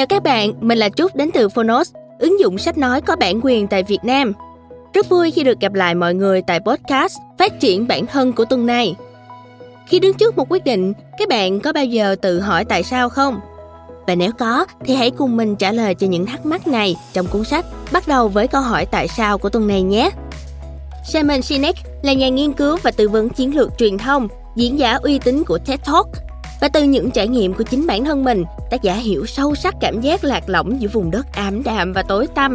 Chào các bạn, mình là Trúc đến từ Phonos, ứng dụng sách nói có bản quyền tại Việt Nam. Rất vui khi được gặp lại mọi người tại podcast Phát triển bản thân của tuần này. Khi đứng trước một quyết định, các bạn có bao giờ tự hỏi tại sao không? Và nếu có, thì hãy cùng mình trả lời cho những thắc mắc này trong cuốn sách bắt đầu với câu hỏi tại sao của tuần này nhé. Simon Sinek là nhà nghiên cứu và tư vấn chiến lược truyền thông, diễn giả uy tín của TED Talk. Và từ những trải nghiệm của chính bản thân mình, tác giả hiểu sâu sắc cảm giác lạc lõng giữa vùng đất ảm đạm và tối tăm.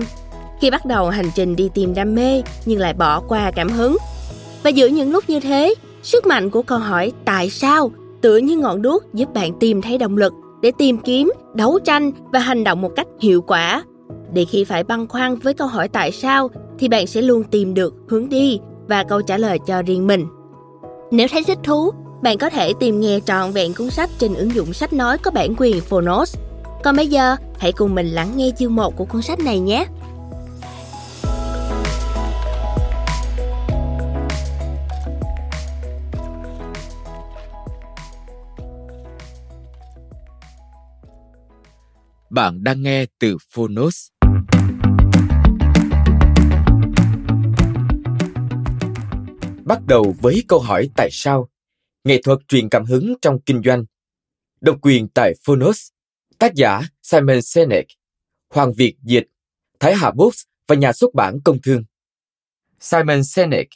Khi bắt đầu hành trình đi tìm đam mê nhưng lại bỏ qua cảm hứng. Và giữa những lúc như thế, sức mạnh của câu hỏi tại sao tựa như ngọn đuốc giúp bạn tìm thấy động lực để tìm kiếm, đấu tranh và hành động một cách hiệu quả. Để khi phải băn khoăn với câu hỏi tại sao thì bạn sẽ luôn tìm được hướng đi và câu trả lời cho riêng mình. Nếu thấy thích thú, bạn có thể tìm nghe trọn vẹn cuốn sách trên ứng dụng sách nói có bản quyền Phonos. Còn bây giờ, hãy cùng mình lắng nghe chương 1 của cuốn sách này nhé. Bạn đang nghe từ Phonos. Bắt đầu với câu hỏi tại sao? Nghệ thuật truyền cảm hứng trong kinh doanh. Độc quyền tại Phonos. Tác giả Simon Sinek. Hoàng Việt dịch. Thái Hà Books và nhà xuất bản Công Thương. Simon Sinek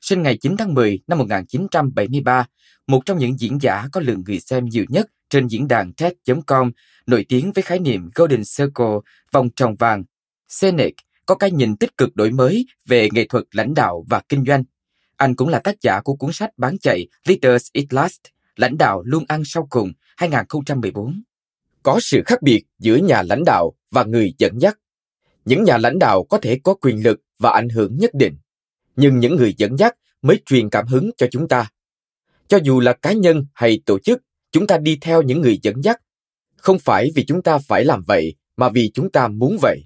sinh ngày 9 tháng 10 năm 1973, một trong những diễn giả có lượng người xem nhiều nhất trên diễn đàn TED.com, nổi tiếng với khái niệm Golden Circle, vòng tròn vàng. Sinek có cái nhìn tích cực đổi mới về nghệ thuật lãnh đạo và kinh doanh. Anh cũng là tác giả của cuốn sách bán chạy Leaders Eat Last, lãnh đạo luôn ăn sau cùng 2014. Có sự khác biệt giữa nhà lãnh đạo và người dẫn dắt. Những nhà lãnh đạo có thể có quyền lực và ảnh hưởng nhất định, nhưng những người dẫn dắt mới truyền cảm hứng cho chúng ta. Cho dù là cá nhân hay tổ chức, chúng ta đi theo những người dẫn dắt, không phải vì chúng ta phải làm vậy, mà vì chúng ta muốn vậy.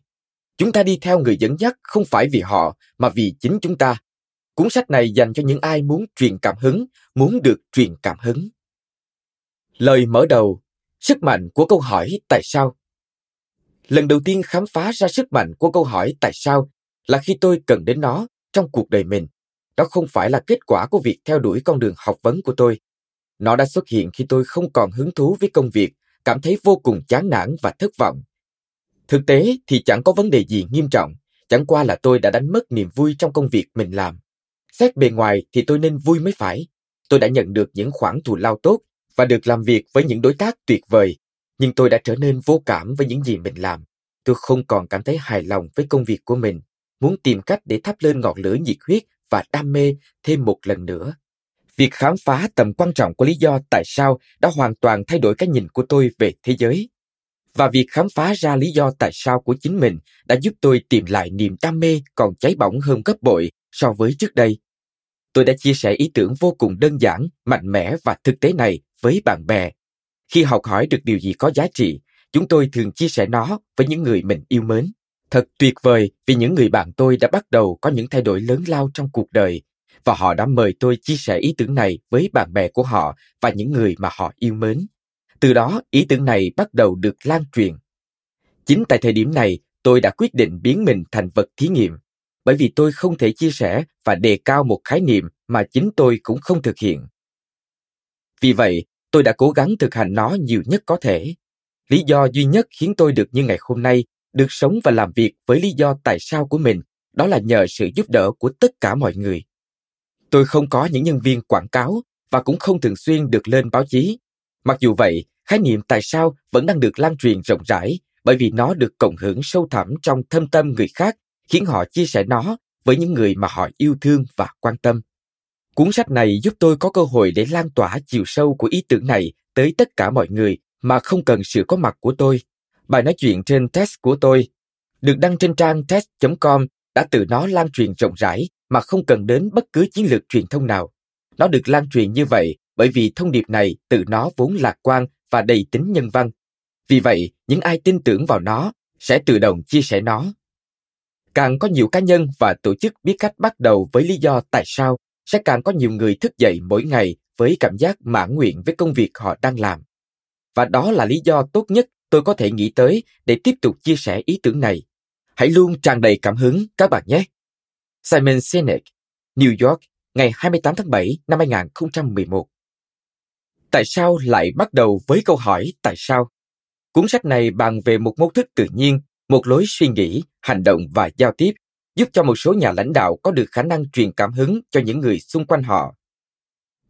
Chúng ta đi theo người dẫn dắt không phải vì họ, mà vì chính chúng ta. Cuốn sách này dành cho những ai muốn truyền cảm hứng, muốn được truyền cảm hứng. Lời mở đầu, sức mạnh của câu hỏi tại sao. Lần đầu tiên khám phá ra sức mạnh của câu hỏi tại sao là khi tôi cần đến nó trong cuộc đời mình. Đó không phải là kết quả của việc theo đuổi con đường học vấn của tôi. Nó đã xuất hiện khi tôi không còn hứng thú với công việc, cảm thấy vô cùng chán nản và thất vọng. Thực tế thì chẳng có vấn đề gì nghiêm trọng, chẳng qua là tôi đã đánh mất niềm vui trong công việc mình làm. Xét bề ngoài thì tôi nên vui mới phải. Tôi đã nhận được những khoản thù lao tốt và được làm việc với những đối tác tuyệt vời, nhưng tôi đã trở nên vô cảm với những gì mình làm. Tôi không còn cảm thấy hài lòng với công việc của mình, muốn tìm cách để thắp lên ngọn lửa nhiệt huyết và đam mê thêm một lần nữa. Việc khám phá tầm quan trọng của lý do tại sao đã hoàn toàn thay đổi cái nhìn của tôi về thế giới. Và việc khám phá ra lý do tại sao của chính mình đã giúp tôi tìm lại niềm đam mê còn cháy bỏng hơn gấp bội so với trước đây. Tôi đã chia sẻ ý tưởng vô cùng đơn giản, mạnh mẽ và thực tế này với bạn bè. Khi học hỏi được điều gì có giá trị, chúng tôi thường chia sẻ nó với những người mình yêu mến. Thật tuyệt vời vì những người bạn tôi đã bắt đầu có những thay đổi lớn lao trong cuộc đời và họ đã mời tôi chia sẻ ý tưởng này với bạn bè của họ và những người mà họ yêu mến. Từ đó, ý tưởng này bắt đầu được lan truyền. Chính tại thời điểm này, tôi đã quyết định biến mình thành vật thí nghiệm, bởi vì tôi không thể chia sẻ và đề cao một khái niệm mà chính tôi cũng không thực hiện. Vì vậy, tôi đã cố gắng thực hành nó nhiều nhất có thể. Lý do duy nhất khiến tôi được như ngày hôm nay, được sống và làm việc với lý do tại sao của mình, đó là nhờ sự giúp đỡ của tất cả mọi người. Tôi không có những nhân viên quảng cáo và cũng không thường xuyên được lên báo chí. Mặc dù vậy, khái niệm tại sao vẫn đang được lan truyền rộng rãi bởi vì nó được cộng hưởng sâu thẳm trong thâm tâm người khác, khiến họ chia sẻ nó với những người mà họ yêu thương và quan tâm. Cuốn sách này giúp tôi có cơ hội để lan tỏa chiều sâu của ý tưởng này tới tất cả mọi người mà không cần sự có mặt của tôi. Bài nói chuyện trên test của tôi được đăng trên trang test.com đã từ nó lan truyền rộng rãi mà không cần đến bất cứ chiến lược truyền thông nào. Nó được lan truyền như vậy bởi vì thông điệp này từ nó vốn lạc quan và đầy tính nhân văn. Vì vậy, những ai tin tưởng vào nó sẽ tự động chia sẻ nó. Càng có nhiều cá nhân và tổ chức biết cách bắt đầu với lý do tại sao, sẽ càng có nhiều người thức dậy mỗi ngày với cảm giác mãn nguyện với công việc họ đang làm. Và đó là lý do tốt nhất tôi có thể nghĩ tới để tiếp tục chia sẻ ý tưởng này. Hãy luôn tràn đầy cảm hứng các bạn nhé. Simon Sinek, New York, ngày 28 tháng 7 năm 2011. Tại sao lại bắt đầu với câu hỏi tại sao? Cuốn sách này bàn về một mô thức tự nhiên, một lối suy nghĩ, hành động và giao tiếp, giúp cho một số nhà lãnh đạo có được khả năng truyền cảm hứng cho những người xung quanh họ.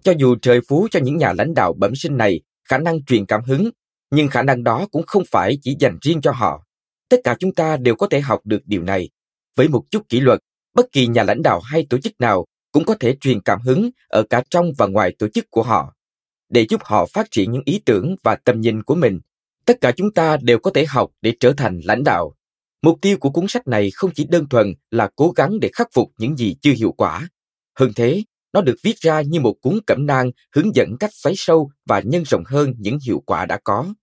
Cho dù trời phú cho những nhà lãnh đạo bẩm sinh này khả năng truyền cảm hứng, nhưng khả năng đó cũng không phải chỉ dành riêng cho họ. Tất cả chúng ta đều có thể học được điều này. Với một chút kỷ luật, bất kỳ nhà lãnh đạo hay tổ chức nào cũng có thể truyền cảm hứng ở cả trong và ngoài tổ chức của họ để giúp họ phát triển những ý tưởng và tầm nhìn của mình. Tất cả chúng ta đều có thể học để trở thành lãnh đạo. Mục tiêu của cuốn sách này không chỉ đơn thuần là cố gắng để khắc phục những gì chưa hiệu quả. Hơn thế, nó được viết ra như một cuốn cẩm nang hướng dẫn cách xoáy sâu và nhân rộng hơn những hiệu quả đã có.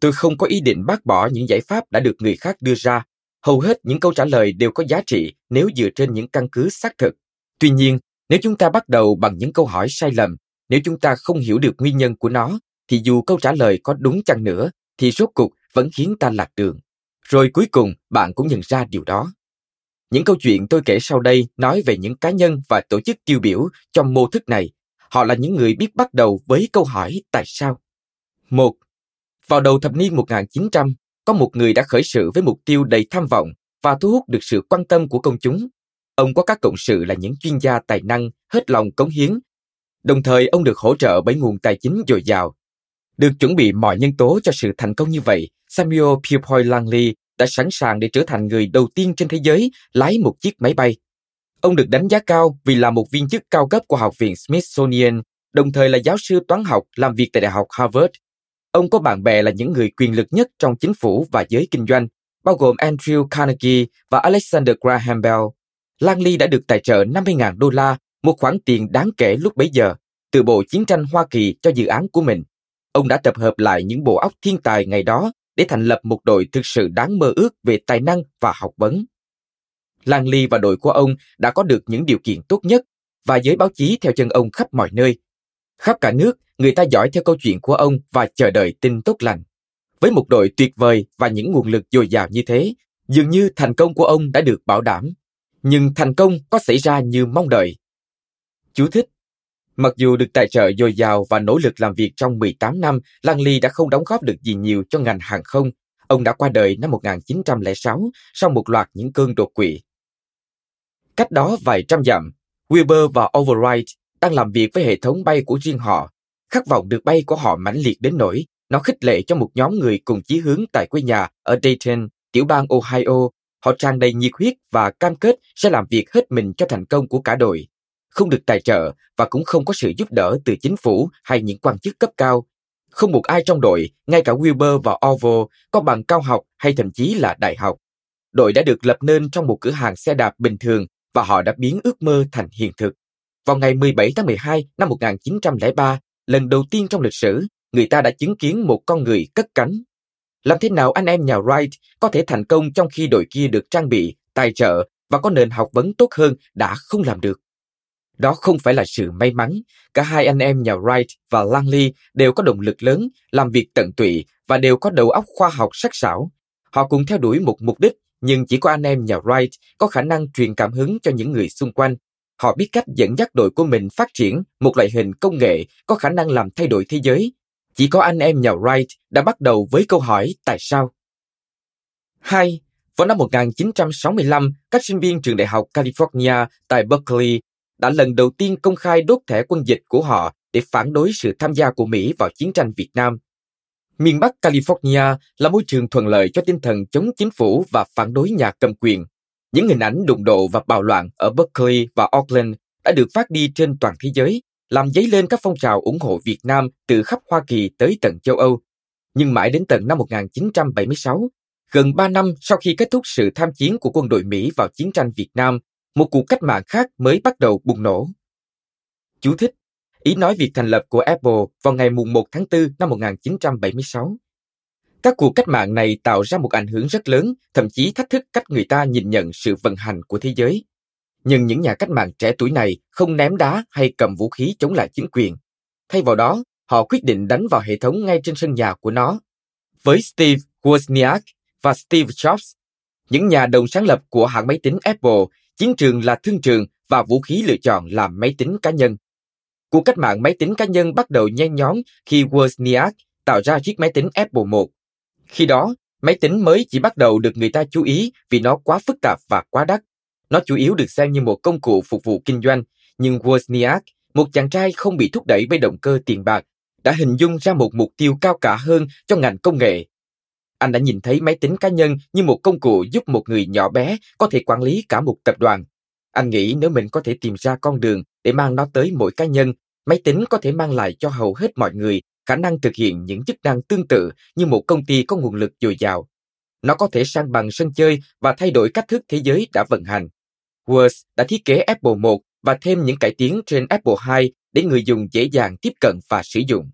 Tôi không có ý định bác bỏ những giải pháp đã được người khác đưa ra. Hầu hết những câu trả lời đều có giá trị nếu dựa trên những căn cứ xác thực. Tuy nhiên, nếu chúng ta bắt đầu bằng những câu hỏi sai lầm, nếu chúng ta không hiểu được nguyên nhân của nó, thì dù câu trả lời có đúng chăng nữa, thì rốt cục vẫn khiến ta lạc đường. Rồi cuối cùng, bạn cũng nhận ra điều đó. Những câu chuyện tôi kể sau đây nói về những cá nhân và tổ chức tiêu biểu trong mô thức này. Họ là những người biết bắt đầu với câu hỏi tại sao. Một, Vào đầu thập niên 1900, có một người đã khởi sự với mục tiêu đầy tham vọng và thu hút được sự quan tâm của công chúng. Ông có các cộng sự là những chuyên gia tài năng, hết lòng cống hiến. Đồng thời ông được hỗ trợ bởi nguồn tài chính dồi dào. Được chuẩn bị mọi nhân tố cho sự thành công như vậy, Samuel Pierpoint Langley đã sẵn sàng để trở thành người đầu tiên trên thế giới lái một chiếc máy bay. Ông được đánh giá cao vì là một viên chức cao cấp của Học viện Smithsonian, đồng thời là giáo sư toán học làm việc tại Đại học Harvard. Ông có bạn bè là những người quyền lực nhất trong chính phủ và giới kinh doanh, bao gồm Andrew Carnegie và Alexander Graham Bell. Langley đã được tài trợ 50.000 đô la, một khoản tiền đáng kể lúc bấy giờ, từ Bộ Chiến tranh Hoa Kỳ cho dự án của mình. Ông đã tập hợp lại những bộ óc thiên tài ngày đó để thành lập một đội thực sự đáng mơ ước về tài năng và học vấn. Lang Ly và đội của ông đã có được những điều kiện tốt nhất và giới báo chí theo chân ông khắp mọi nơi. Khắp cả nước, người ta dõi theo câu chuyện của ông và chờ đợi tin tốt lành. Với một đội tuyệt vời và những nguồn lực dồi dào như thế, dường như thành công của ông đã được bảo đảm. Nhưng thành công có xảy ra như mong đợi. Chú thích Mặc dù được tài trợ dồi dào và nỗ lực làm việc trong 18 năm, Lang Ly đã không đóng góp được gì nhiều cho ngành hàng không. Ông đã qua đời năm 1906 sau một loạt những cơn đột quỵ. Cách đó vài trăm dặm, Wilbur và Overwright đang làm việc với hệ thống bay của riêng họ. Khát vọng được bay của họ mãnh liệt đến nỗi nó khích lệ cho một nhóm người cùng chí hướng tại quê nhà ở Dayton, tiểu bang Ohio. Họ tràn đầy nhiệt huyết và cam kết sẽ làm việc hết mình cho thành công của cả đội không được tài trợ và cũng không có sự giúp đỡ từ chính phủ hay những quan chức cấp cao. Không một ai trong đội, ngay cả Wilbur và Orville, có bằng cao học hay thậm chí là đại học. Đội đã được lập nên trong một cửa hàng xe đạp bình thường và họ đã biến ước mơ thành hiện thực. Vào ngày 17 tháng 12 năm 1903, lần đầu tiên trong lịch sử, người ta đã chứng kiến một con người cất cánh. Làm thế nào anh em nhà Wright có thể thành công trong khi đội kia được trang bị, tài trợ và có nền học vấn tốt hơn đã không làm được? Đó không phải là sự may mắn. Cả hai anh em nhà Wright và Langley đều có động lực lớn, làm việc tận tụy và đều có đầu óc khoa học sắc sảo. Họ cùng theo đuổi một mục đích, nhưng chỉ có anh em nhà Wright có khả năng truyền cảm hứng cho những người xung quanh. Họ biết cách dẫn dắt đội của mình phát triển một loại hình công nghệ có khả năng làm thay đổi thế giới. Chỉ có anh em nhà Wright đã bắt đầu với câu hỏi tại sao. 2. Vào năm 1965, các sinh viên trường đại học California tại Berkeley đã lần đầu tiên công khai đốt thẻ quân dịch của họ để phản đối sự tham gia của Mỹ vào chiến tranh Việt Nam. Miền Bắc California là môi trường thuận lợi cho tinh thần chống chính phủ và phản đối nhà cầm quyền. Những hình ảnh đụng độ và bạo loạn ở Berkeley và Oakland đã được phát đi trên toàn thế giới, làm dấy lên các phong trào ủng hộ Việt Nam từ khắp Hoa Kỳ tới tận châu Âu. Nhưng mãi đến tận năm 1976, gần 3 năm sau khi kết thúc sự tham chiến của quân đội Mỹ vào chiến tranh Việt Nam, một cuộc cách mạng khác mới bắt đầu bùng nổ. Chú thích Ý nói việc thành lập của Apple vào ngày 1 tháng 4 năm 1976. Các cuộc cách mạng này tạo ra một ảnh hưởng rất lớn, thậm chí thách thức cách người ta nhìn nhận sự vận hành của thế giới. Nhưng những nhà cách mạng trẻ tuổi này không ném đá hay cầm vũ khí chống lại chính quyền. Thay vào đó, họ quyết định đánh vào hệ thống ngay trên sân nhà của nó. Với Steve Wozniak và Steve Jobs, những nhà đồng sáng lập của hãng máy tính Apple, chiến trường là thương trường và vũ khí lựa chọn là máy tính cá nhân. Cuộc cách mạng máy tính cá nhân bắt đầu nhen nhóm khi Wozniak tạo ra chiếc máy tính Apple I Khi đó, máy tính mới chỉ bắt đầu được người ta chú ý vì nó quá phức tạp và quá đắt. Nó chủ yếu được xem như một công cụ phục vụ kinh doanh, nhưng Wozniak, một chàng trai không bị thúc đẩy bởi động cơ tiền bạc, đã hình dung ra một mục tiêu cao cả hơn cho ngành công nghệ. Anh đã nhìn thấy máy tính cá nhân như một công cụ giúp một người nhỏ bé có thể quản lý cả một tập đoàn. Anh nghĩ nếu mình có thể tìm ra con đường để mang nó tới mỗi cá nhân, máy tính có thể mang lại cho hầu hết mọi người khả năng thực hiện những chức năng tương tự như một công ty có nguồn lực dồi dào. Nó có thể sang bằng sân chơi và thay đổi cách thức thế giới đã vận hành. Words đã thiết kế Apple 1 và thêm những cải tiến trên Apple 2 để người dùng dễ dàng tiếp cận và sử dụng.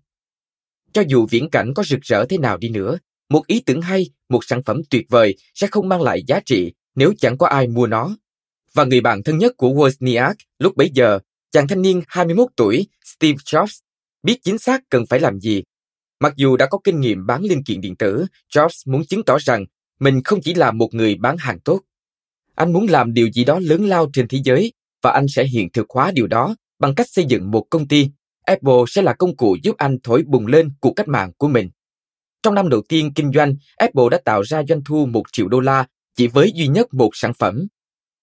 Cho dù viễn cảnh có rực rỡ thế nào đi nữa, một ý tưởng hay, một sản phẩm tuyệt vời sẽ không mang lại giá trị nếu chẳng có ai mua nó. Và người bạn thân nhất của Wozniak lúc bấy giờ, chàng thanh niên 21 tuổi Steve Jobs, biết chính xác cần phải làm gì. Mặc dù đã có kinh nghiệm bán linh kiện điện tử, Jobs muốn chứng tỏ rằng mình không chỉ là một người bán hàng tốt. Anh muốn làm điều gì đó lớn lao trên thế giới và anh sẽ hiện thực hóa điều đó bằng cách xây dựng một công ty. Apple sẽ là công cụ giúp anh thổi bùng lên cuộc cách mạng của mình. Trong năm đầu tiên kinh doanh, Apple đã tạo ra doanh thu 1 triệu đô la chỉ với duy nhất một sản phẩm.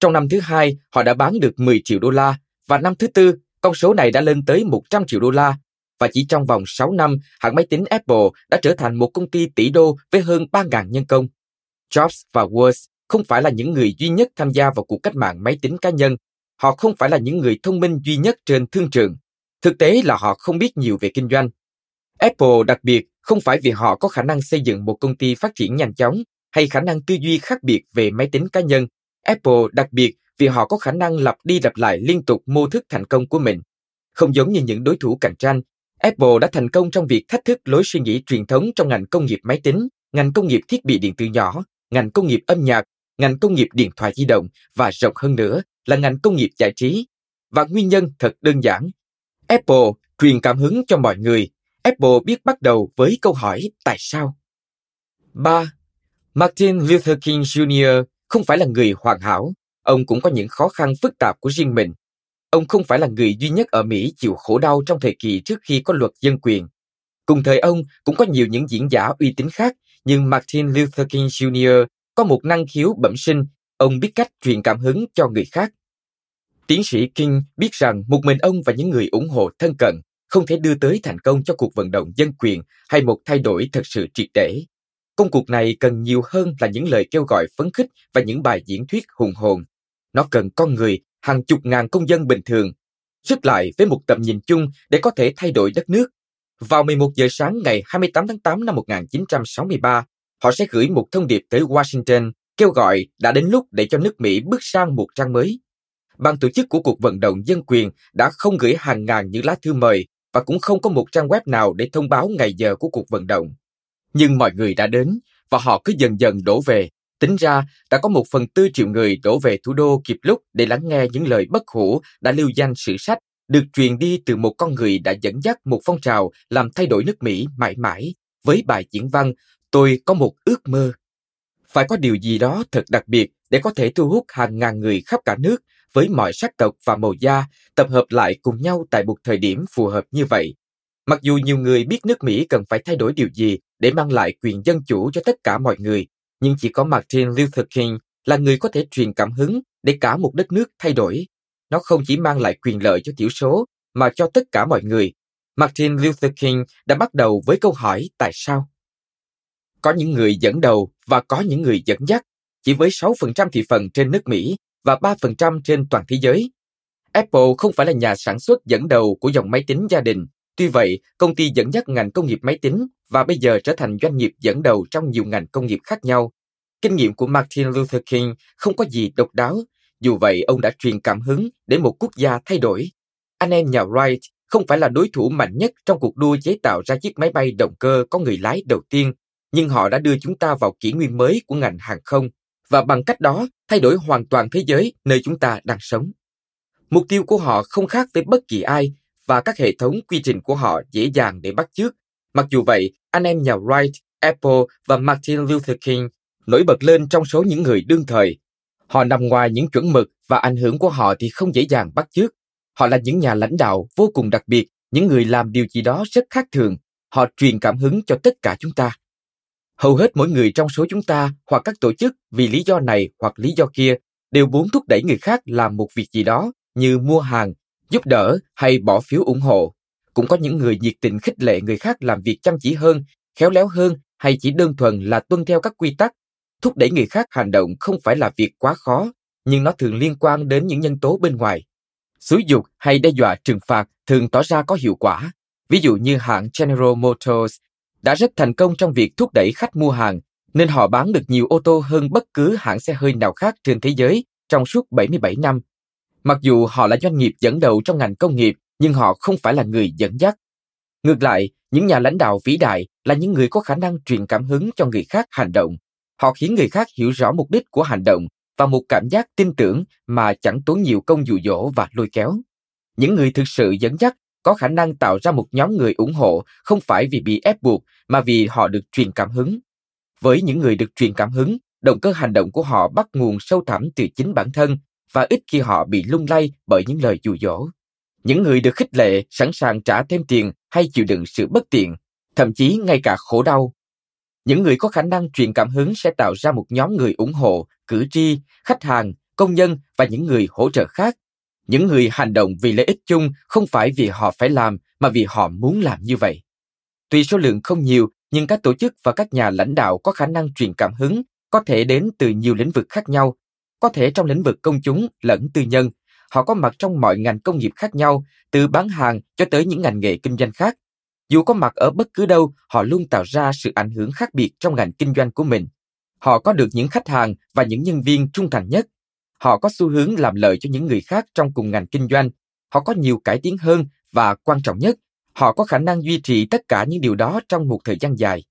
Trong năm thứ hai, họ đã bán được 10 triệu đô la và năm thứ tư, con số này đã lên tới 100 triệu đô la. Và chỉ trong vòng 6 năm, hãng máy tính Apple đã trở thành một công ty tỷ đô với hơn 3.000 nhân công. Jobs và Woz không phải là những người duy nhất tham gia vào cuộc cách mạng máy tính cá nhân. Họ không phải là những người thông minh duy nhất trên thương trường. Thực tế là họ không biết nhiều về kinh doanh. Apple đặc biệt không phải vì họ có khả năng xây dựng một công ty phát triển nhanh chóng hay khả năng tư duy khác biệt về máy tính cá nhân. Apple đặc biệt vì họ có khả năng lặp đi lặp lại liên tục mô thức thành công của mình. Không giống như những đối thủ cạnh tranh, Apple đã thành công trong việc thách thức lối suy nghĩ truyền thống trong ngành công nghiệp máy tính, ngành công nghiệp thiết bị điện tử nhỏ, ngành công nghiệp âm nhạc, ngành công nghiệp điện thoại di động và rộng hơn nữa là ngành công nghiệp giải trí. Và nguyên nhân thật đơn giản. Apple truyền cảm hứng cho mọi người. Apple biết bắt đầu với câu hỏi tại sao. 3. Martin Luther King Jr. không phải là người hoàn hảo, ông cũng có những khó khăn phức tạp của riêng mình. Ông không phải là người duy nhất ở Mỹ chịu khổ đau trong thời kỳ trước khi có luật dân quyền. Cùng thời ông cũng có nhiều những diễn giả uy tín khác, nhưng Martin Luther King Jr. có một năng khiếu bẩm sinh, ông biết cách truyền cảm hứng cho người khác. Tiến sĩ King biết rằng một mình ông và những người ủng hộ thân cận không thể đưa tới thành công cho cuộc vận động dân quyền hay một thay đổi thật sự triệt để. Công cuộc này cần nhiều hơn là những lời kêu gọi phấn khích và những bài diễn thuyết hùng hồn. Nó cần con người, hàng chục ngàn công dân bình thường, sức lại với một tầm nhìn chung để có thể thay đổi đất nước. Vào 11 giờ sáng ngày 28 tháng 8 năm 1963, họ sẽ gửi một thông điệp tới Washington kêu gọi đã đến lúc để cho nước Mỹ bước sang một trang mới. Ban tổ chức của cuộc vận động dân quyền đã không gửi hàng ngàn những lá thư mời và cũng không có một trang web nào để thông báo ngày giờ của cuộc vận động. Nhưng mọi người đã đến và họ cứ dần dần đổ về. Tính ra, đã có một phần tư triệu người đổ về thủ đô kịp lúc để lắng nghe những lời bất hủ đã lưu danh sử sách, được truyền đi từ một con người đã dẫn dắt một phong trào làm thay đổi nước Mỹ mãi mãi, với bài diễn văn Tôi có một ước mơ. Phải có điều gì đó thật đặc biệt để có thể thu hút hàng ngàn người khắp cả nước với mọi sắc tộc và màu da tập hợp lại cùng nhau tại một thời điểm phù hợp như vậy. Mặc dù nhiều người biết nước Mỹ cần phải thay đổi điều gì để mang lại quyền dân chủ cho tất cả mọi người, nhưng chỉ có Martin Luther King là người có thể truyền cảm hứng để cả một đất nước thay đổi. Nó không chỉ mang lại quyền lợi cho thiểu số, mà cho tất cả mọi người. Martin Luther King đã bắt đầu với câu hỏi tại sao. Có những người dẫn đầu và có những người dẫn dắt, chỉ với 6% thị phần trên nước Mỹ và 3% trên toàn thế giới. Apple không phải là nhà sản xuất dẫn đầu của dòng máy tính gia đình. Tuy vậy, công ty dẫn dắt ngành công nghiệp máy tính và bây giờ trở thành doanh nghiệp dẫn đầu trong nhiều ngành công nghiệp khác nhau. Kinh nghiệm của Martin Luther King không có gì độc đáo, dù vậy ông đã truyền cảm hứng để một quốc gia thay đổi. Anh em nhà Wright không phải là đối thủ mạnh nhất trong cuộc đua chế tạo ra chiếc máy bay động cơ có người lái đầu tiên, nhưng họ đã đưa chúng ta vào kỷ nguyên mới của ngành hàng không và bằng cách đó thay đổi hoàn toàn thế giới nơi chúng ta đang sống. Mục tiêu của họ không khác với bất kỳ ai và các hệ thống quy trình của họ dễ dàng để bắt chước. Mặc dù vậy, anh em nhà Wright Apple và Martin Luther King nổi bật lên trong số những người đương thời. Họ nằm ngoài những chuẩn mực và ảnh hưởng của họ thì không dễ dàng bắt chước. Họ là những nhà lãnh đạo vô cùng đặc biệt, những người làm điều gì đó rất khác thường. Họ truyền cảm hứng cho tất cả chúng ta. Hầu hết mỗi người trong số chúng ta hoặc các tổ chức vì lý do này hoặc lý do kia đều muốn thúc đẩy người khác làm một việc gì đó như mua hàng, giúp đỡ hay bỏ phiếu ủng hộ. Cũng có những người nhiệt tình khích lệ người khác làm việc chăm chỉ hơn, khéo léo hơn hay chỉ đơn thuần là tuân theo các quy tắc. Thúc đẩy người khác hành động không phải là việc quá khó, nhưng nó thường liên quan đến những nhân tố bên ngoài. Xúi dục hay đe dọa trừng phạt thường tỏ ra có hiệu quả. Ví dụ như hãng General Motors đã rất thành công trong việc thúc đẩy khách mua hàng, nên họ bán được nhiều ô tô hơn bất cứ hãng xe hơi nào khác trên thế giới trong suốt 77 năm. Mặc dù họ là doanh nghiệp dẫn đầu trong ngành công nghiệp, nhưng họ không phải là người dẫn dắt. Ngược lại, những nhà lãnh đạo vĩ đại là những người có khả năng truyền cảm hứng cho người khác hành động. Họ khiến người khác hiểu rõ mục đích của hành động và một cảm giác tin tưởng mà chẳng tốn nhiều công dụ dỗ và lôi kéo. Những người thực sự dẫn dắt có khả năng tạo ra một nhóm người ủng hộ không phải vì bị ép buộc mà vì họ được truyền cảm hứng. Với những người được truyền cảm hứng, động cơ hành động của họ bắt nguồn sâu thẳm từ chính bản thân và ít khi họ bị lung lay bởi những lời dụ dỗ. Những người được khích lệ sẵn sàng trả thêm tiền hay chịu đựng sự bất tiện, thậm chí ngay cả khổ đau. Những người có khả năng truyền cảm hứng sẽ tạo ra một nhóm người ủng hộ, cử tri, khách hàng, công nhân và những người hỗ trợ khác. Những người hành động vì lợi ích chung không phải vì họ phải làm mà vì họ muốn làm như vậy. Tuy số lượng không nhiều, nhưng các tổ chức và các nhà lãnh đạo có khả năng truyền cảm hứng có thể đến từ nhiều lĩnh vực khác nhau, có thể trong lĩnh vực công chúng lẫn tư nhân. Họ có mặt trong mọi ngành công nghiệp khác nhau, từ bán hàng cho tới những ngành nghề kinh doanh khác. Dù có mặt ở bất cứ đâu, họ luôn tạo ra sự ảnh hưởng khác biệt trong ngành kinh doanh của mình. Họ có được những khách hàng và những nhân viên trung thành nhất. Họ có xu hướng làm lợi cho những người khác trong cùng ngành kinh doanh. Họ có nhiều cải tiến hơn và quan trọng nhất, họ có khả năng duy trì tất cả những điều đó trong một thời gian dài.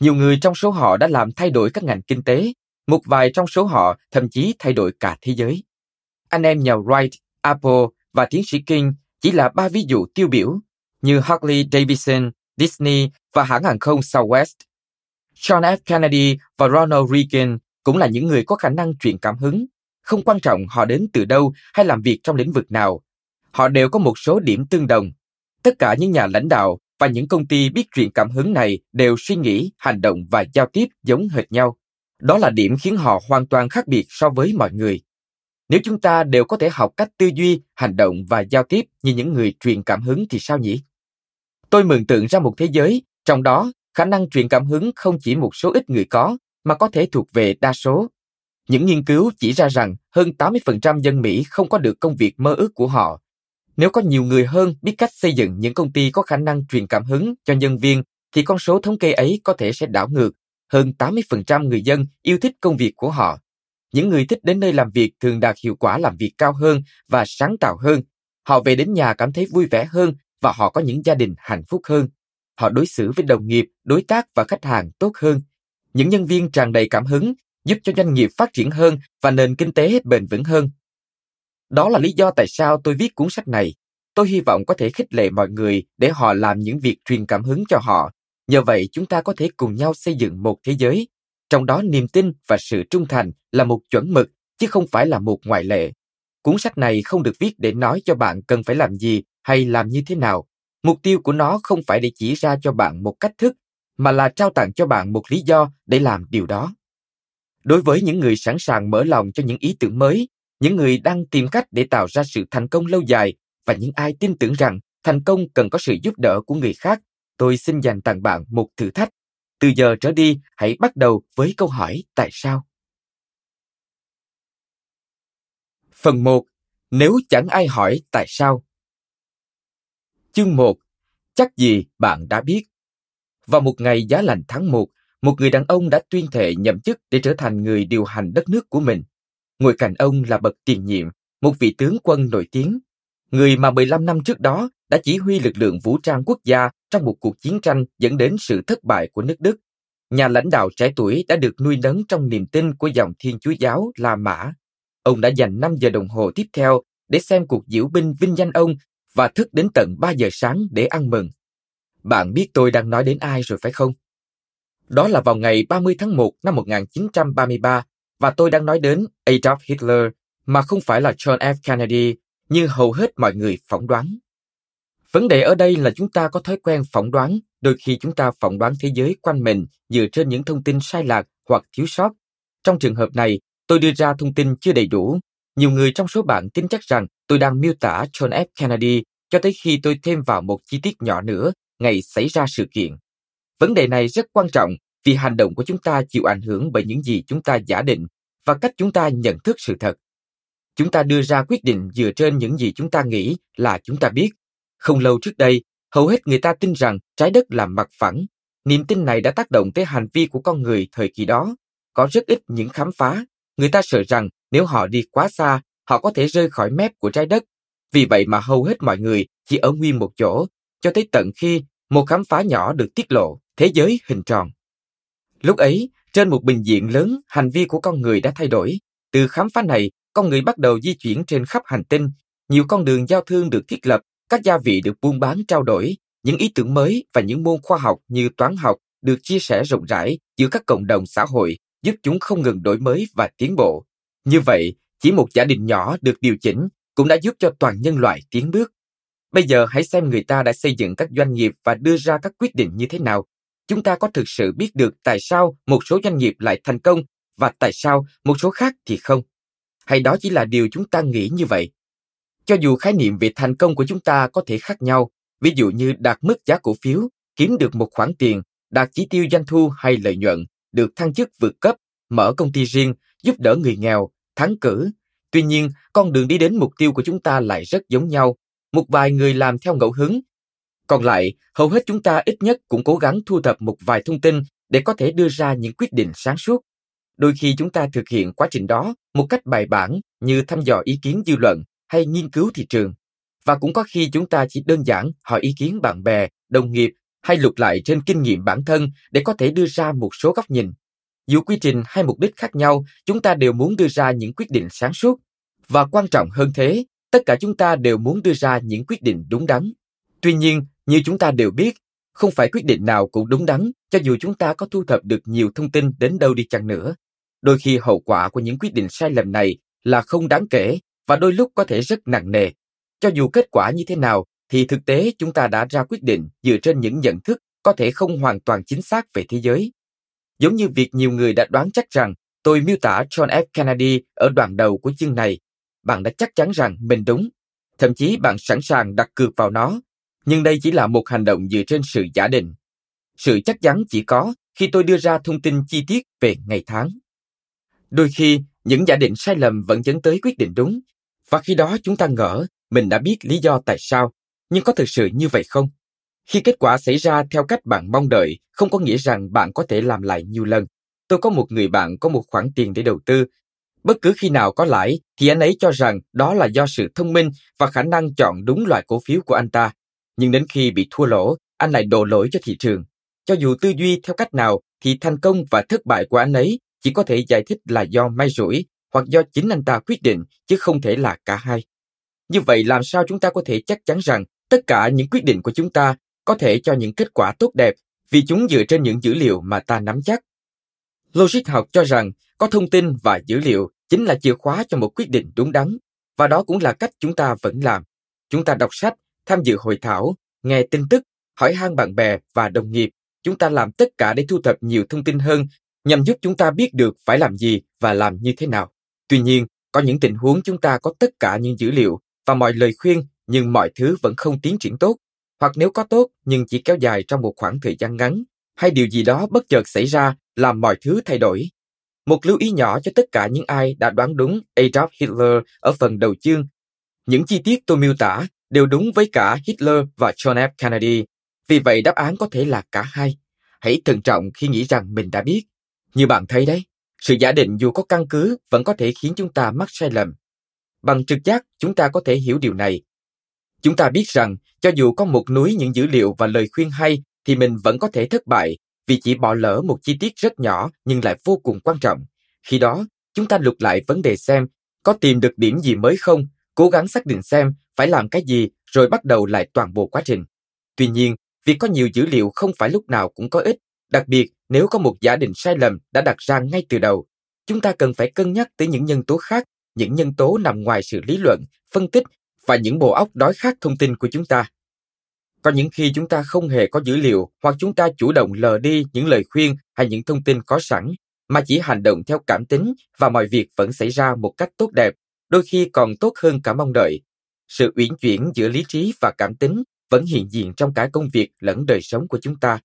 Nhiều người trong số họ đã làm thay đổi các ngành kinh tế, một vài trong số họ thậm chí thay đổi cả thế giới. Anh em nhà Wright, Apple và tiến sĩ King chỉ là ba ví dụ tiêu biểu, như Harley Davidson, Disney và hãng hàng không Southwest. John F. Kennedy và Ronald Reagan cũng là những người có khả năng truyền cảm hứng. Không quan trọng họ đến từ đâu hay làm việc trong lĩnh vực nào. Họ đều có một số điểm tương đồng. Tất cả những nhà lãnh đạo và những công ty biết truyền cảm hứng này đều suy nghĩ, hành động và giao tiếp giống hệt nhau. Đó là điểm khiến họ hoàn toàn khác biệt so với mọi người. Nếu chúng ta đều có thể học cách tư duy, hành động và giao tiếp như những người truyền cảm hứng thì sao nhỉ? Tôi mường tượng ra một thế giới, trong đó khả năng truyền cảm hứng không chỉ một số ít người có, mà có thể thuộc về đa số. Những nghiên cứu chỉ ra rằng hơn 80% dân Mỹ không có được công việc mơ ước của họ. Nếu có nhiều người hơn biết cách xây dựng những công ty có khả năng truyền cảm hứng cho nhân viên, thì con số thống kê ấy có thể sẽ đảo ngược. Hơn 80% người dân yêu thích công việc của họ. Những người thích đến nơi làm việc thường đạt hiệu quả làm việc cao hơn và sáng tạo hơn. Họ về đến nhà cảm thấy vui vẻ hơn và họ có những gia đình hạnh phúc hơn. Họ đối xử với đồng nghiệp, đối tác và khách hàng tốt hơn. Những nhân viên tràn đầy cảm hứng giúp cho doanh nghiệp phát triển hơn và nền kinh tế bền vững hơn. Đó là lý do tại sao tôi viết cuốn sách này. Tôi hy vọng có thể khích lệ mọi người để họ làm những việc truyền cảm hứng cho họ. Nhờ vậy chúng ta có thể cùng nhau xây dựng một thế giới, trong đó niềm tin và sự trung thành là một chuẩn mực chứ không phải là một ngoại lệ. Cuốn sách này không được viết để nói cho bạn cần phải làm gì hay làm như thế nào. Mục tiêu của nó không phải để chỉ ra cho bạn một cách thức, mà là trao tặng cho bạn một lý do để làm điều đó. Đối với những người sẵn sàng mở lòng cho những ý tưởng mới, những người đang tìm cách để tạo ra sự thành công lâu dài và những ai tin tưởng rằng thành công cần có sự giúp đỡ của người khác, tôi xin dành tặng bạn một thử thách. Từ giờ trở đi, hãy bắt đầu với câu hỏi tại sao. Phần 1. Nếu chẳng ai hỏi tại sao. Chương 1. Chắc gì bạn đã biết. Vào một ngày giá lạnh tháng 1, một người đàn ông đã tuyên thệ nhậm chức để trở thành người điều hành đất nước của mình. Ngồi cạnh ông là bậc tiền nhiệm, một vị tướng quân nổi tiếng, người mà 15 năm trước đó đã chỉ huy lực lượng vũ trang quốc gia trong một cuộc chiến tranh dẫn đến sự thất bại của nước Đức. Nhà lãnh đạo trẻ tuổi đã được nuôi nấng trong niềm tin của dòng Thiên Chúa giáo La Mã. Ông đã dành 5 giờ đồng hồ tiếp theo để xem cuộc diễu binh vinh danh ông và thức đến tận 3 giờ sáng để ăn mừng. Bạn biết tôi đang nói đến ai rồi phải không? Đó là vào ngày 30 tháng 1 năm 1933 và tôi đang nói đến Adolf Hitler mà không phải là John F. Kennedy như hầu hết mọi người phỏng đoán. Vấn đề ở đây là chúng ta có thói quen phỏng đoán, đôi khi chúng ta phỏng đoán thế giới quanh mình dựa trên những thông tin sai lạc hoặc thiếu sót. Trong trường hợp này, tôi đưa ra thông tin chưa đầy đủ. Nhiều người trong số bạn tin chắc rằng tôi đang miêu tả John F. Kennedy cho tới khi tôi thêm vào một chi tiết nhỏ nữa ngày xảy ra sự kiện. Vấn đề này rất quan trọng vì hành động của chúng ta chịu ảnh hưởng bởi những gì chúng ta giả định và cách chúng ta nhận thức sự thật. Chúng ta đưa ra quyết định dựa trên những gì chúng ta nghĩ là chúng ta biết. Không lâu trước đây, hầu hết người ta tin rằng trái đất là mặt phẳng. Niềm tin này đã tác động tới hành vi của con người thời kỳ đó. Có rất ít những khám phá. Người ta sợ rằng nếu họ đi quá xa, họ có thể rơi khỏi mép của trái đất. Vì vậy mà hầu hết mọi người chỉ ở nguyên một chỗ, cho tới tận khi một khám phá nhỏ được tiết lộ, thế giới hình tròn. Lúc ấy, trên một bình diện lớn, hành vi của con người đã thay đổi. Từ khám phá này, con người bắt đầu di chuyển trên khắp hành tinh. Nhiều con đường giao thương được thiết lập, các gia vị được buôn bán trao đổi, những ý tưởng mới và những môn khoa học như toán học được chia sẻ rộng rãi giữa các cộng đồng xã hội, giúp chúng không ngừng đổi mới và tiến bộ. Như vậy, chỉ một giả định nhỏ được điều chỉnh cũng đã giúp cho toàn nhân loại tiến bước. Bây giờ hãy xem người ta đã xây dựng các doanh nghiệp và đưa ra các quyết định như thế nào chúng ta có thực sự biết được tại sao một số doanh nghiệp lại thành công và tại sao một số khác thì không? Hay đó chỉ là điều chúng ta nghĩ như vậy? Cho dù khái niệm về thành công của chúng ta có thể khác nhau, ví dụ như đạt mức giá cổ phiếu, kiếm được một khoản tiền, đạt chỉ tiêu doanh thu hay lợi nhuận, được thăng chức vượt cấp, mở công ty riêng, giúp đỡ người nghèo, thắng cử. Tuy nhiên, con đường đi đến mục tiêu của chúng ta lại rất giống nhau. Một vài người làm theo ngẫu hứng, còn lại, hầu hết chúng ta ít nhất cũng cố gắng thu thập một vài thông tin để có thể đưa ra những quyết định sáng suốt. Đôi khi chúng ta thực hiện quá trình đó một cách bài bản như thăm dò ý kiến dư luận hay nghiên cứu thị trường. Và cũng có khi chúng ta chỉ đơn giản hỏi ý kiến bạn bè, đồng nghiệp hay lục lại trên kinh nghiệm bản thân để có thể đưa ra một số góc nhìn. Dù quy trình hay mục đích khác nhau, chúng ta đều muốn đưa ra những quyết định sáng suốt. Và quan trọng hơn thế, tất cả chúng ta đều muốn đưa ra những quyết định đúng đắn. Tuy nhiên, như chúng ta đều biết, không phải quyết định nào cũng đúng đắn cho dù chúng ta có thu thập được nhiều thông tin đến đâu đi chăng nữa. Đôi khi hậu quả của những quyết định sai lầm này là không đáng kể và đôi lúc có thể rất nặng nề. Cho dù kết quả như thế nào thì thực tế chúng ta đã ra quyết định dựa trên những nhận thức có thể không hoàn toàn chính xác về thế giới. Giống như việc nhiều người đã đoán chắc rằng tôi miêu tả John F. Kennedy ở đoạn đầu của chương này, bạn đã chắc chắn rằng mình đúng. Thậm chí bạn sẵn sàng đặt cược vào nó nhưng đây chỉ là một hành động dựa trên sự giả định. Sự chắc chắn chỉ có khi tôi đưa ra thông tin chi tiết về ngày tháng. Đôi khi, những giả định sai lầm vẫn dẫn tới quyết định đúng, và khi đó chúng ta ngỡ mình đã biết lý do tại sao, nhưng có thực sự như vậy không? Khi kết quả xảy ra theo cách bạn mong đợi, không có nghĩa rằng bạn có thể làm lại nhiều lần. Tôi có một người bạn có một khoản tiền để đầu tư. Bất cứ khi nào có lãi, thì anh ấy cho rằng đó là do sự thông minh và khả năng chọn đúng loại cổ phiếu của anh ta nhưng đến khi bị thua lỗ, anh lại đổ lỗi cho thị trường. Cho dù tư duy theo cách nào, thì thành công và thất bại của anh ấy chỉ có thể giải thích là do may rủi hoặc do chính anh ta quyết định, chứ không thể là cả hai. Như vậy làm sao chúng ta có thể chắc chắn rằng tất cả những quyết định của chúng ta có thể cho những kết quả tốt đẹp vì chúng dựa trên những dữ liệu mà ta nắm chắc. Logic học cho rằng có thông tin và dữ liệu chính là chìa khóa cho một quyết định đúng đắn, và đó cũng là cách chúng ta vẫn làm. Chúng ta đọc sách tham dự hội thảo, nghe tin tức, hỏi han bạn bè và đồng nghiệp. Chúng ta làm tất cả để thu thập nhiều thông tin hơn nhằm giúp chúng ta biết được phải làm gì và làm như thế nào. Tuy nhiên, có những tình huống chúng ta có tất cả những dữ liệu và mọi lời khuyên nhưng mọi thứ vẫn không tiến triển tốt, hoặc nếu có tốt nhưng chỉ kéo dài trong một khoảng thời gian ngắn, hay điều gì đó bất chợt xảy ra làm mọi thứ thay đổi. Một lưu ý nhỏ cho tất cả những ai đã đoán đúng Adolf Hitler ở phần đầu chương. Những chi tiết tôi miêu tả đều đúng với cả Hitler và John F. Kennedy. Vì vậy đáp án có thể là cả hai. Hãy thận trọng khi nghĩ rằng mình đã biết. Như bạn thấy đấy, sự giả định dù có căn cứ vẫn có thể khiến chúng ta mắc sai lầm. Bằng trực giác, chúng ta có thể hiểu điều này. Chúng ta biết rằng, cho dù có một núi những dữ liệu và lời khuyên hay, thì mình vẫn có thể thất bại vì chỉ bỏ lỡ một chi tiết rất nhỏ nhưng lại vô cùng quan trọng. Khi đó, chúng ta lục lại vấn đề xem có tìm được điểm gì mới không, cố gắng xác định xem phải làm cái gì rồi bắt đầu lại toàn bộ quá trình. Tuy nhiên, việc có nhiều dữ liệu không phải lúc nào cũng có ích, đặc biệt nếu có một giả định sai lầm đã đặt ra ngay từ đầu, chúng ta cần phải cân nhắc tới những nhân tố khác, những nhân tố nằm ngoài sự lý luận, phân tích và những bộ óc đói khát thông tin của chúng ta. Có những khi chúng ta không hề có dữ liệu hoặc chúng ta chủ động lờ đi những lời khuyên hay những thông tin có sẵn mà chỉ hành động theo cảm tính và mọi việc vẫn xảy ra một cách tốt đẹp, đôi khi còn tốt hơn cả mong đợi. Sự uyển chuyển giữa lý trí và cảm tính vẫn hiện diện trong cả công việc lẫn đời sống của chúng ta.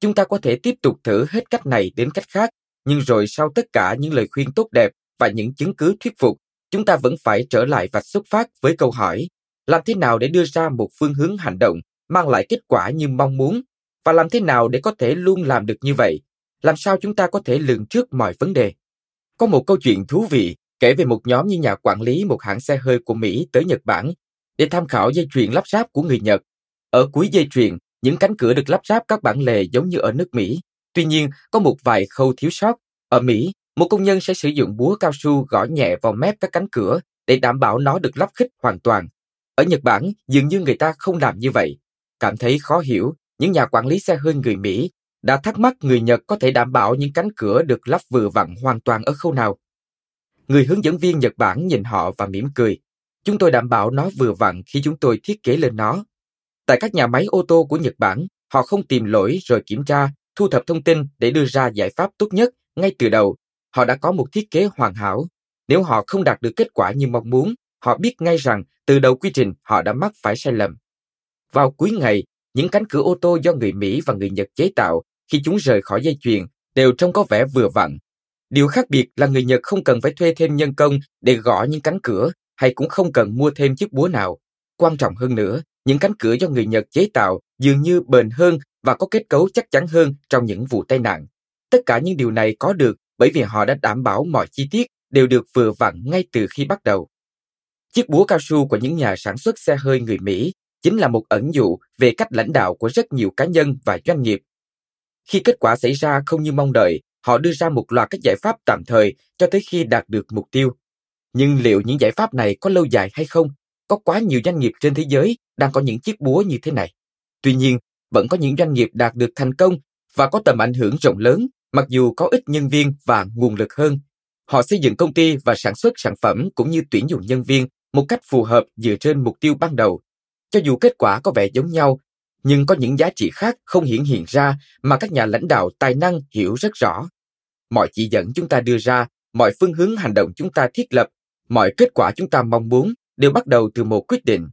Chúng ta có thể tiếp tục thử hết cách này đến cách khác, nhưng rồi sau tất cả những lời khuyên tốt đẹp và những chứng cứ thuyết phục, chúng ta vẫn phải trở lại và xuất phát với câu hỏi làm thế nào để đưa ra một phương hướng hành động mang lại kết quả như mong muốn và làm thế nào để có thể luôn làm được như vậy làm sao chúng ta có thể lường trước mọi vấn đề có một câu chuyện thú vị kể về một nhóm như nhà quản lý một hãng xe hơi của mỹ tới nhật bản để tham khảo dây chuyền lắp ráp của người nhật. Ở cuối dây chuyền những cánh cửa được lắp ráp các bản lề giống như ở nước mỹ. Tuy nhiên có một vài khâu thiếu sót. Ở mỹ một công nhân sẽ sử dụng búa cao su gõ nhẹ vào mép các cánh cửa để đảm bảo nó được lắp khích hoàn toàn. Ở nhật bản dường như người ta không làm như vậy. Cảm thấy khó hiểu, những nhà quản lý xe hơi người Mỹ đã thắc mắc người Nhật có thể đảm bảo những cánh cửa được lắp vừa vặn hoàn toàn ở khâu nào. Người hướng dẫn viên Nhật Bản nhìn họ và mỉm cười. Chúng tôi đảm bảo nó vừa vặn khi chúng tôi thiết kế lên nó. Tại các nhà máy ô tô của Nhật Bản, họ không tìm lỗi rồi kiểm tra, thu thập thông tin để đưa ra giải pháp tốt nhất ngay từ đầu. Họ đã có một thiết kế hoàn hảo. Nếu họ không đạt được kết quả như mong muốn, họ biết ngay rằng từ đầu quy trình họ đã mắc phải sai lầm. Vào cuối ngày, những cánh cửa ô tô do người Mỹ và người Nhật chế tạo khi chúng rời khỏi dây chuyền đều trông có vẻ vừa vặn. Điều khác biệt là người Nhật không cần phải thuê thêm nhân công để gõ những cánh cửa hay cũng không cần mua thêm chiếc búa nào. Quan trọng hơn nữa, những cánh cửa do người Nhật chế tạo dường như bền hơn và có kết cấu chắc chắn hơn trong những vụ tai nạn. Tất cả những điều này có được bởi vì họ đã đảm bảo mọi chi tiết đều được vừa vặn ngay từ khi bắt đầu. Chiếc búa cao su của những nhà sản xuất xe hơi người Mỹ chính là một ẩn dụ về cách lãnh đạo của rất nhiều cá nhân và doanh nghiệp. Khi kết quả xảy ra không như mong đợi, họ đưa ra một loạt các giải pháp tạm thời cho tới khi đạt được mục tiêu. Nhưng liệu những giải pháp này có lâu dài hay không? Có quá nhiều doanh nghiệp trên thế giới đang có những chiếc búa như thế này. Tuy nhiên, vẫn có những doanh nghiệp đạt được thành công và có tầm ảnh hưởng rộng lớn, mặc dù có ít nhân viên và nguồn lực hơn. Họ xây dựng công ty và sản xuất sản phẩm cũng như tuyển dụng nhân viên một cách phù hợp dựa trên mục tiêu ban đầu cho dù kết quả có vẻ giống nhau, nhưng có những giá trị khác không hiển hiện ra mà các nhà lãnh đạo tài năng hiểu rất rõ. Mọi chỉ dẫn chúng ta đưa ra, mọi phương hướng hành động chúng ta thiết lập, mọi kết quả chúng ta mong muốn đều bắt đầu từ một quyết định.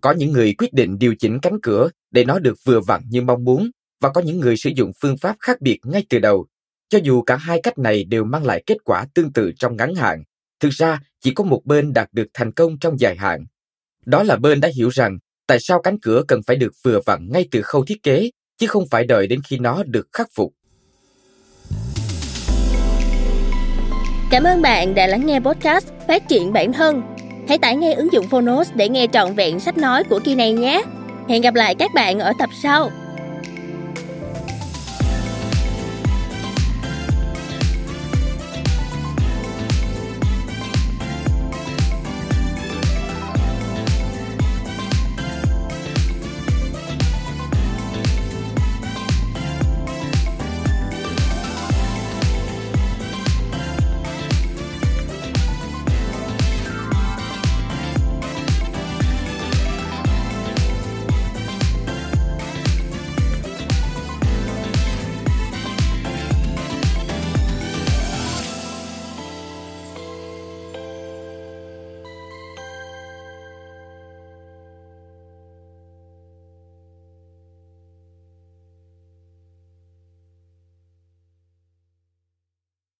Có những người quyết định điều chỉnh cánh cửa để nó được vừa vặn như mong muốn và có những người sử dụng phương pháp khác biệt ngay từ đầu. Cho dù cả hai cách này đều mang lại kết quả tương tự trong ngắn hạn, thực ra chỉ có một bên đạt được thành công trong dài hạn. Đó là bên đã hiểu rằng tại sao cánh cửa cần phải được vừa vặn ngay từ khâu thiết kế, chứ không phải đợi đến khi nó được khắc phục. Cảm ơn bạn đã lắng nghe podcast Phát triển bản thân. Hãy tải ngay ứng dụng Phonos để nghe trọn vẹn sách nói của kỳ này nhé. Hẹn gặp lại các bạn ở tập sau.